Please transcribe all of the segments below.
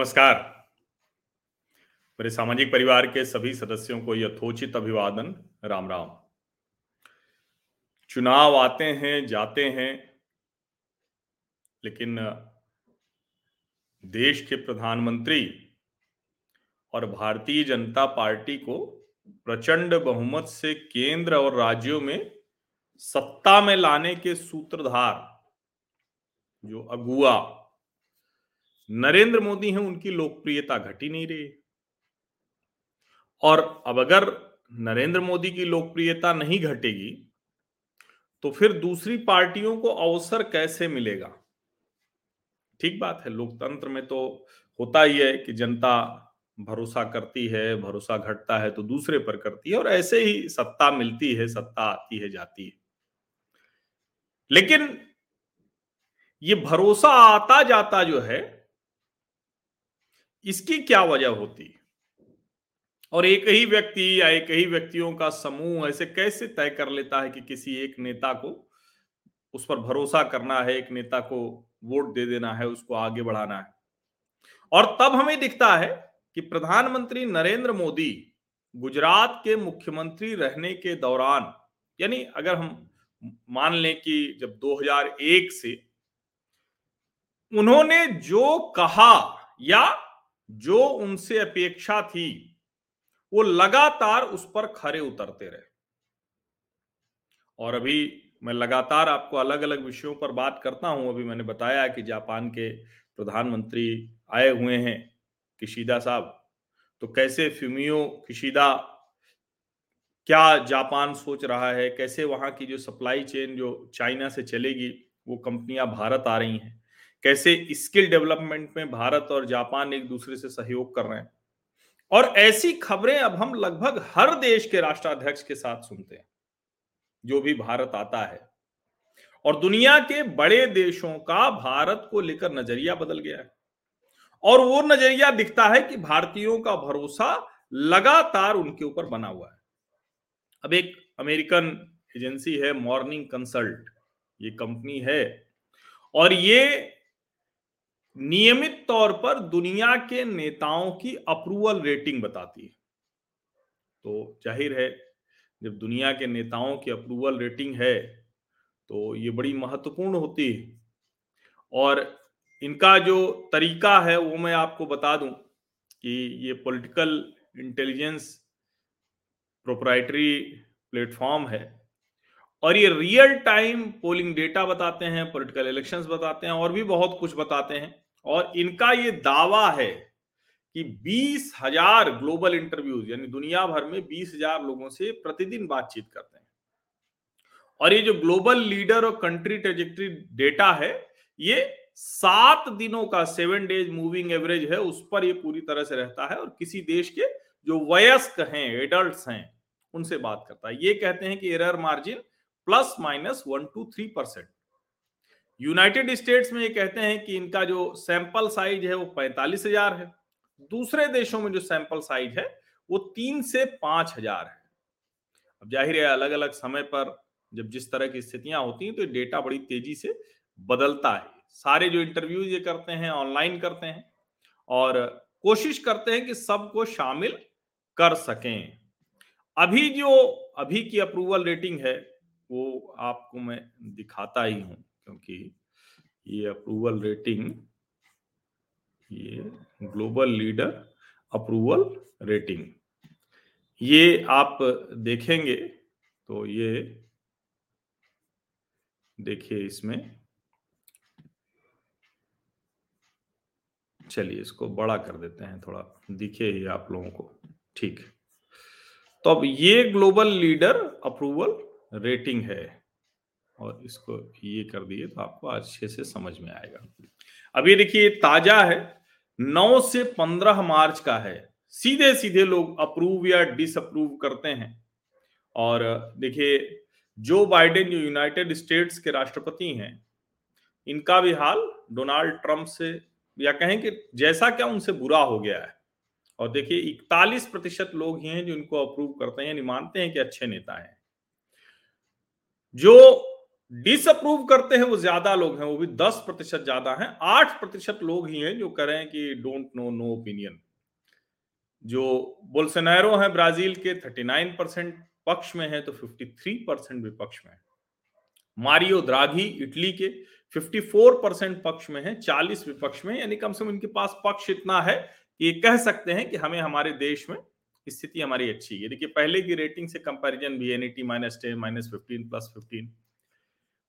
नमस्कार। मेरे सामाजिक परिवार के सभी सदस्यों को यथोचित अभिवादन। राम राम। चुनाव आते हैं, जाते हैं, लेकिन, देश के प्रधानमंत्री और भारतीय जनता पार्टी को प्रचंड बहुमत से केंद्र और राज्यों में सत्ता में लाने के सूत्रधार, जो अगुआ नरेंद्र मोदी हैं, उनकी लोकप्रियता घटी नहीं रही। और अब अगर नरेंद्र मोदी की लोकप्रियता नहीं घटेगी तो फिर दूसरी पार्टियों को अवसर कैसे मिलेगा? ठीक बात है, लोकतंत्र में तो होता ही है कि जनता भरोसा करती है, भरोसा घटता है तो दूसरे पर करती है और ऐसे ही सत्ता मिलती है, सत्ता आती है, जाती है। लेकिन ये भरोसा आता जाता जो है इसकी क्या वजह होती? और एक ही व्यक्ति या एक ही व्यक्तियों का समूह ऐसे कैसे तय कर लेता है कि किसी एक नेता को उस पर भरोसा करना है, एक नेता को वोट दे देना है, उसको आगे बढ़ाना है? और तब हमें दिखता है कि प्रधानमंत्री नरेंद्र मोदी गुजरात के मुख्यमंत्री रहने के दौरान, यानी अगर हम मान लें कि जब 2001 से, उन्होंने जो कहा या जो उनसे अपेक्षा थी, वो लगातार उस पर खरे उतरते रहे। और अभी मैं लगातार आपको अलग अलग विषयों पर बात करता हूँ। अभी मैंने बताया कि जापान के प्रधानमंत्री आए हुए हैं किशिदा साहब। तो कैसे फ्यूमियो किशिदा क्या जापान सोच रहा है? कैसे वहाँ की जो सप्लाई चेन जो चाइना से चलेगी, वो कंपनियाँ भारत आ रही हैं? कैसे स्किल डेवलपमेंट में भारत और जापान एक दूसरे से सहयोग कर रहे हैं। और ऐसी खबरें अब हम लगभग हर देश के राष्ट्राध्यक्ष के साथ सुनते हैं, जो भी भारत आता है। और दुनिया के बड़े देशों का भारत को लेकर नज़रिया बदल गया है। और वो नज़रिया दिखता है कि भारतीयों का भरोसा लगातार उनके ऊपर बना हुआ है। अब एक अमेरिकन एजेंसी है, मॉर्निंग कंसल्ट, ये कंपनी है। और ये नियमित तौर पर दुनिया के नेताओं की अप्रूवल रेटिंग बताती है। तो ज़ाहिर है, जब दुनिया के नेताओं की अप्रूवल रेटिंग है तो ये बड़ी महत्वपूर्ण होती है। और इनका जो तरीका है, वो मैं आपको बता दूँ कि ये पॉलिटिकल इंटेलिजेंस प्रोप्राइटरी प्लेटफॉर्म है। और ये रियल टाइम पोलिंग डेटा बताते हैं पॉलिटिकल इलेक्शंस बताते हैं, और भी बहुत कुछ बताते हैं। और इनका ये दावा है कि बीस हज़ार ग्लोबल इंटरव्यूज़ यानी दुनिया भर में बीस हज़ार लोगों से प्रतिदिन बातचीत करते हैं। और ये जो ग्लोबल लीडर और कंट्री ट्रेजेक्ट्री डेटा है, ये सात दिनों का सेवन डेज़ मूविंग एवरेज है, उस पर ये पूरी तरह से रहता है, और किसी देश के जो वयस्क हैं एडल्ट हैं, उनसे बात करता है। ये कहते हैं कि error margin plus minus one two three percent. United States में ये कहते हैं कि इनका जो सैंपल साइज़ है वो पैंतालीस हज़ार है। दूसरे देशों में जो सैंपल साइज़ है, वो तीन से पाँच हज़ार है। अब ज़ाहिर है अलग अलग समय पर जब जिस तरह की स्थितियाँ होती हैं तो डेटा बड़ी तेज़ी से बदलता है। सारे जो इंटरव्यूज़ ये करते हैं, ऑनलाइन करते हैं, और कोशिश करते हैं कि सबको शामिल कर सकें। अभी जो, अभी की अप्रूवल रेटिंग है वो आपको मैं दिखाता ही हूँ, क्योंकि ये अप्रूवल रेटिंग ये ग्लोबल लीडर अप्रूवल रेटिंग ये आप देखेंगे तो ये देखिए इसमें। चलिए इसको बड़ा कर देते हैं, थोड़ा दिखे ही आप लोगों को, ठीक। तो अब ये ग्लोबल लीडर अप्रूवल रेटिंग है और इसको ये कर दिए तो आपको अच्छे से समझ में आएगा। अब ये देखिए ताज़ा है 9 से 15 मार्च का है। सीधे सीधे लोग अप्रूव या डिसअप्रूव करते हैं। और देखिए, जो बाइडेन जो यूनाइटेड स्टेट्स के राष्ट्रपति हैं, इनका भी हाल डोनाल्ड ट्रंप से या कहें कि जैसा क्या उनसे बुरा हो गया है। और देखिए, इकतालीस प्रतिशत लोग ही हैं जो इनको अप्रूव करते हैं, यानी मानते हैं कि अच्छे नेता हैं। जो डिसअप्रूव करते हैं, वो ज़्यादा लोग हैं, वो भी दस प्रतिशत ज़्यादा हैं, आठ प्रतिशत लोग ही हैं जो कह रहे हैं कि डोंट नो नो ओपिनियन जो बोल्सोनारो है ब्राज़ील के 39 परसेंट पक्ष में है तो 53 परसेंट विपक्ष में है। मारियो द्राघी, इटली के 54 परसेंट पक्ष में है 40 विपक्ष में यानी कम से कम इनके पास पक्ष इतना है कि ये कह सकते हैं कि हमें हमारे देश में स्थिति हमारी अच्छी है। देखिए, पहले की रेटिंग से कंपैरिजन भी NET minus ten minus fifteen plus fifteen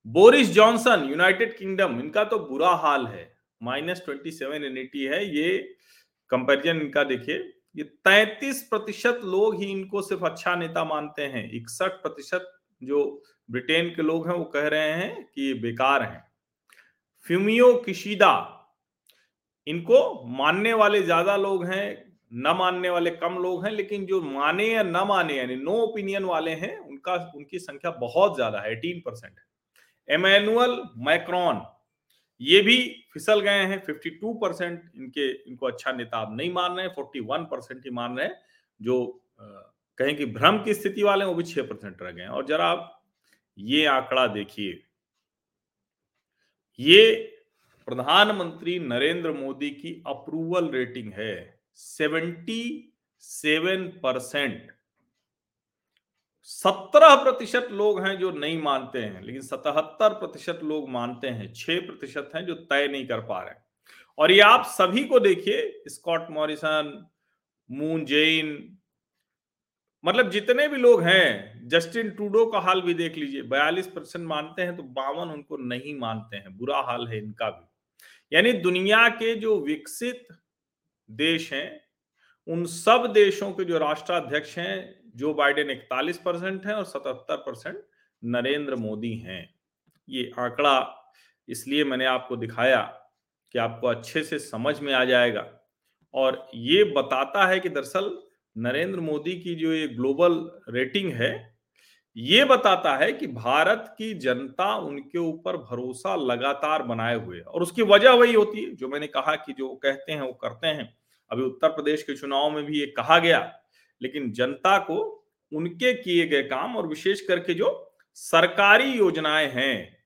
Boris Johnson United Kingdom इनका तो बुरा हाल है। माइनस ट्वेंटी सेवन एनईटी है। ये कंपैरिजन इनका देखिए, ये तैतीस प्रतिशत लोग ही इनको सिर्फ़ अच्छा नेता मानते हैं। इकसठ प्रतिशत जो ब्रिटेन के लोग हैं, वो कह रहे हैं कि ये बेकार हैं। फ्यूमियो किशीदा इनको मानने वाले ज़्यादा लोग हैं न मानने वाले कम लोग हैं, लेकिन जो माने या न माने, यानी नो ओपिनियन वाले हैं, उनका, उनकी संख्या बहुत ज़्यादा है, एटीन परसेंट है। एमैनुअल मैक्रॉन ये भी फिसल गए हैं 52 परसेंट इनके, इनको अच्छा नेता आप नहीं मान रहे हैं 41 परसेंट ही मान रहे हैं, जो कहें कि भ्रम की स्थिति वाले वो भी छह परसेंट रह गए और जरा आप ये आंकड़ा देखिए। ये प्रधानमंत्री नरेंद्र मोदी की अप्रूवल रेटिंग है। Seventy seven percent. सत्रह प्रतिशत लोग हैं जो नहीं मानते हैं, लेकिन सतहत्तर प्रतिशत लोग मानते हैं, छह प्रतिशत हैं जो तय नहीं कर पा रहे और ये आप सभी को देखिए, स्कॉट मॉरिसन, मून जेन मतलब जितने भी लोग हैं, जस्टिन टूडो का हाल भी देख लीजिए, बयालीस परसेंट मानते हैं तो बावन उनको नहीं मानते हैं, बुरा हाल है इनका भी। यानी दुनिया के जो विकसित देश हैं, उन सब देशों के जो राष्ट्राध्यक्ष हैं, जो बाइडेन इकतालीस परसेंट है और सतहत्तर परसेंट नरेंद्र मोदी हैं। ये आंकड़ा इसलिए मैंने आपको दिखाया कि आपको अच्छे से समझ में आ जाएगा। और ये बताता है कि दरअसल नरेंद्र मोदी की जो ये ग्लोबल रेटिंग है, ये बताता है कि भारत की जनता उनके ऊपर भरोसा लगातार बनाए हुए और उसकी वजह वही होती है, जो मैंने कहा कि जो कहते हैं, वो करते हैं। अभी उत्तर प्रदेश के चुनाव में भी ये कहा गया, लेकिन जनता को उनके किए गए काम और विशेष करके जो सरकारी योजनाएँ हैं,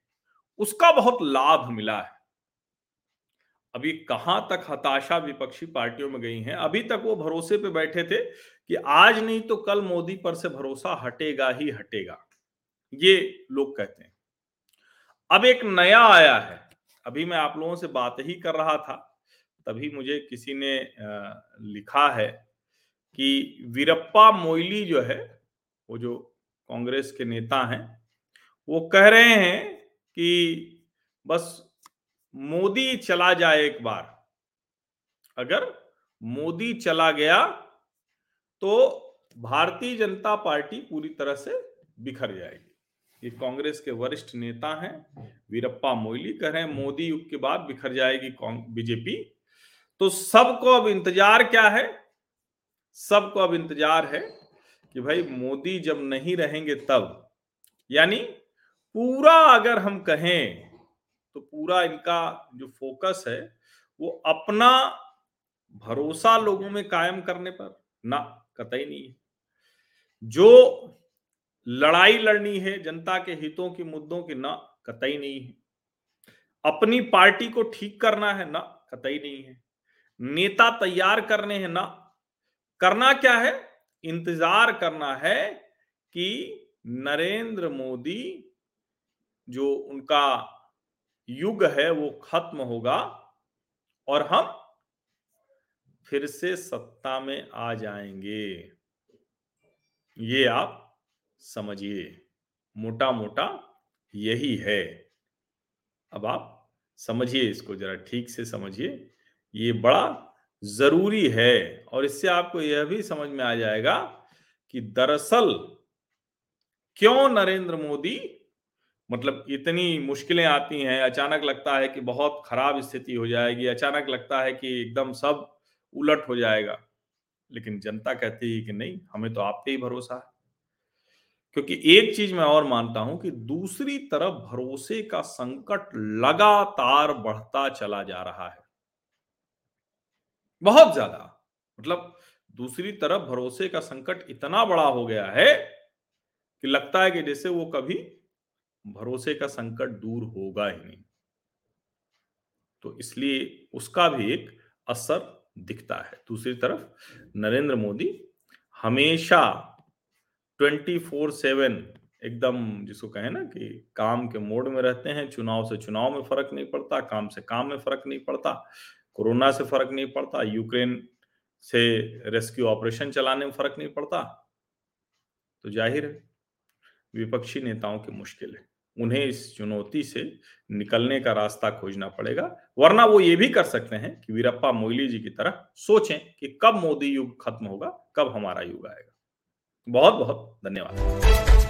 उसका बहुत लाभ मिला है। अभी कहाँ तक हताशा विपक्षी पार्टियों में गई है, अभी तक वो भरोसे पे बैठे थे कि आज नहीं तो कल मोदी पर से भरोसा हटेगा ही हटेगा, ये लोग कहते हैं। अब एक नया आया है, अभी मैं आप लोगों से बात ही कर रहा था तभी मुझे किसी ने लिखा है कि वीरप्पा मोइली जो है, वो जो कांग्रेस के नेता हैं, वो कह रहे हैं कि बस मोदी चला जाए एक बार। अगर मोदी चला गया तो भारतीय जनता पार्टी पूरी तरह से बिखर जाएगी। ये कांग्रेस के वरिष्ठ नेता हैं, वीरप्पा मोइली कह रहे हैं, मोदी युग के बाद बिखर जाएगी बीजेपी। तो सबको अब इंतज़ार क्या है? सबको अब इंतज़ार है कि भाई मोदी जब नहीं रहेंगे तब, यानी पूरा अगर हम कहें तो पूरा इनका जो फोकस है, वो अपना भरोसा लोगों में कायम करने पर, ना, कतई नहीं है। जो लड़ाई लड़नी है, जनता के हितों के मुद्दों की, ना, कतई नहीं है। अपनी पार्टी को ठीक करना है, ना, कतई नहीं है। नेता तैयार करने हैं ना। करना क्या है? इंतज़ार करना है कि नरेंद्र मोदी जो उनका युग है वो खत्म होगा और हम फिर से सत्ता में आ जाएँगे। ये आप समझिए। मोटा मोटा यही है। अब आप समझिए इसको, जरा ठीक से समझिए। ये बड़ा ज़रूरी है। और इससे आपको यह भी समझ में आ जाएगा कि दरअसल क्यों नरेंद्र मोदी मतलब इतनी मुश्किलें आती हैं, अचानक लगता है कि बहुत खराब स्थिति हो जाएगी, अचानक लगता है कि एकदम सब उलट हो जाएगा। लेकिन जनता कहती है कि नहीं, हमें तो आप पे ही भरोसा है। क्योंकि एक चीज़ मैं और मानता हूँ कि दूसरी तरफ़ भरोसे का संकट लगातार बढ़ता चला जा रहा है। बहुत ज़्यादा। मतलब दूसरी तरफ़ भरोसे का संकट इतना बड़ा हो गया है कि लगता है कि जैसे वो कभी भरोसे का संकट दूर होगा ही नहीं। तो इसलिए उसका भी एक असर दिखता है। दूसरी तरफ़ नरेंद्र मोदी हमेशा ट्वेंटी फोर सेवन एकदम जिसको कहें ना कि काम के मोड में रहते हैं, चुनाव से चुनाव में फ़र्क नहीं पड़ता, काम से काम में फ़र्क नहीं पड़ता। कोरोना से फ़र्क नहीं पड़ता, यूक्रेन से रेस्क्यू ऑपरेशन चलाने में फ़र्क नहीं पड़ता तो ज़ाहिर है, विपक्षी नेताओं की मुश्किल है। उन्हें इस चुनौती से निकलने का रास्ता खोजना पड़ेगा, वरना वो ये भी कर सकते हैं कि वीरप्पा मोइली जी की तरह सोचें कि कब मोदी युग खत्म होगा, कब हमारा युग आएगा। बहुत बहुत धन्यवाद।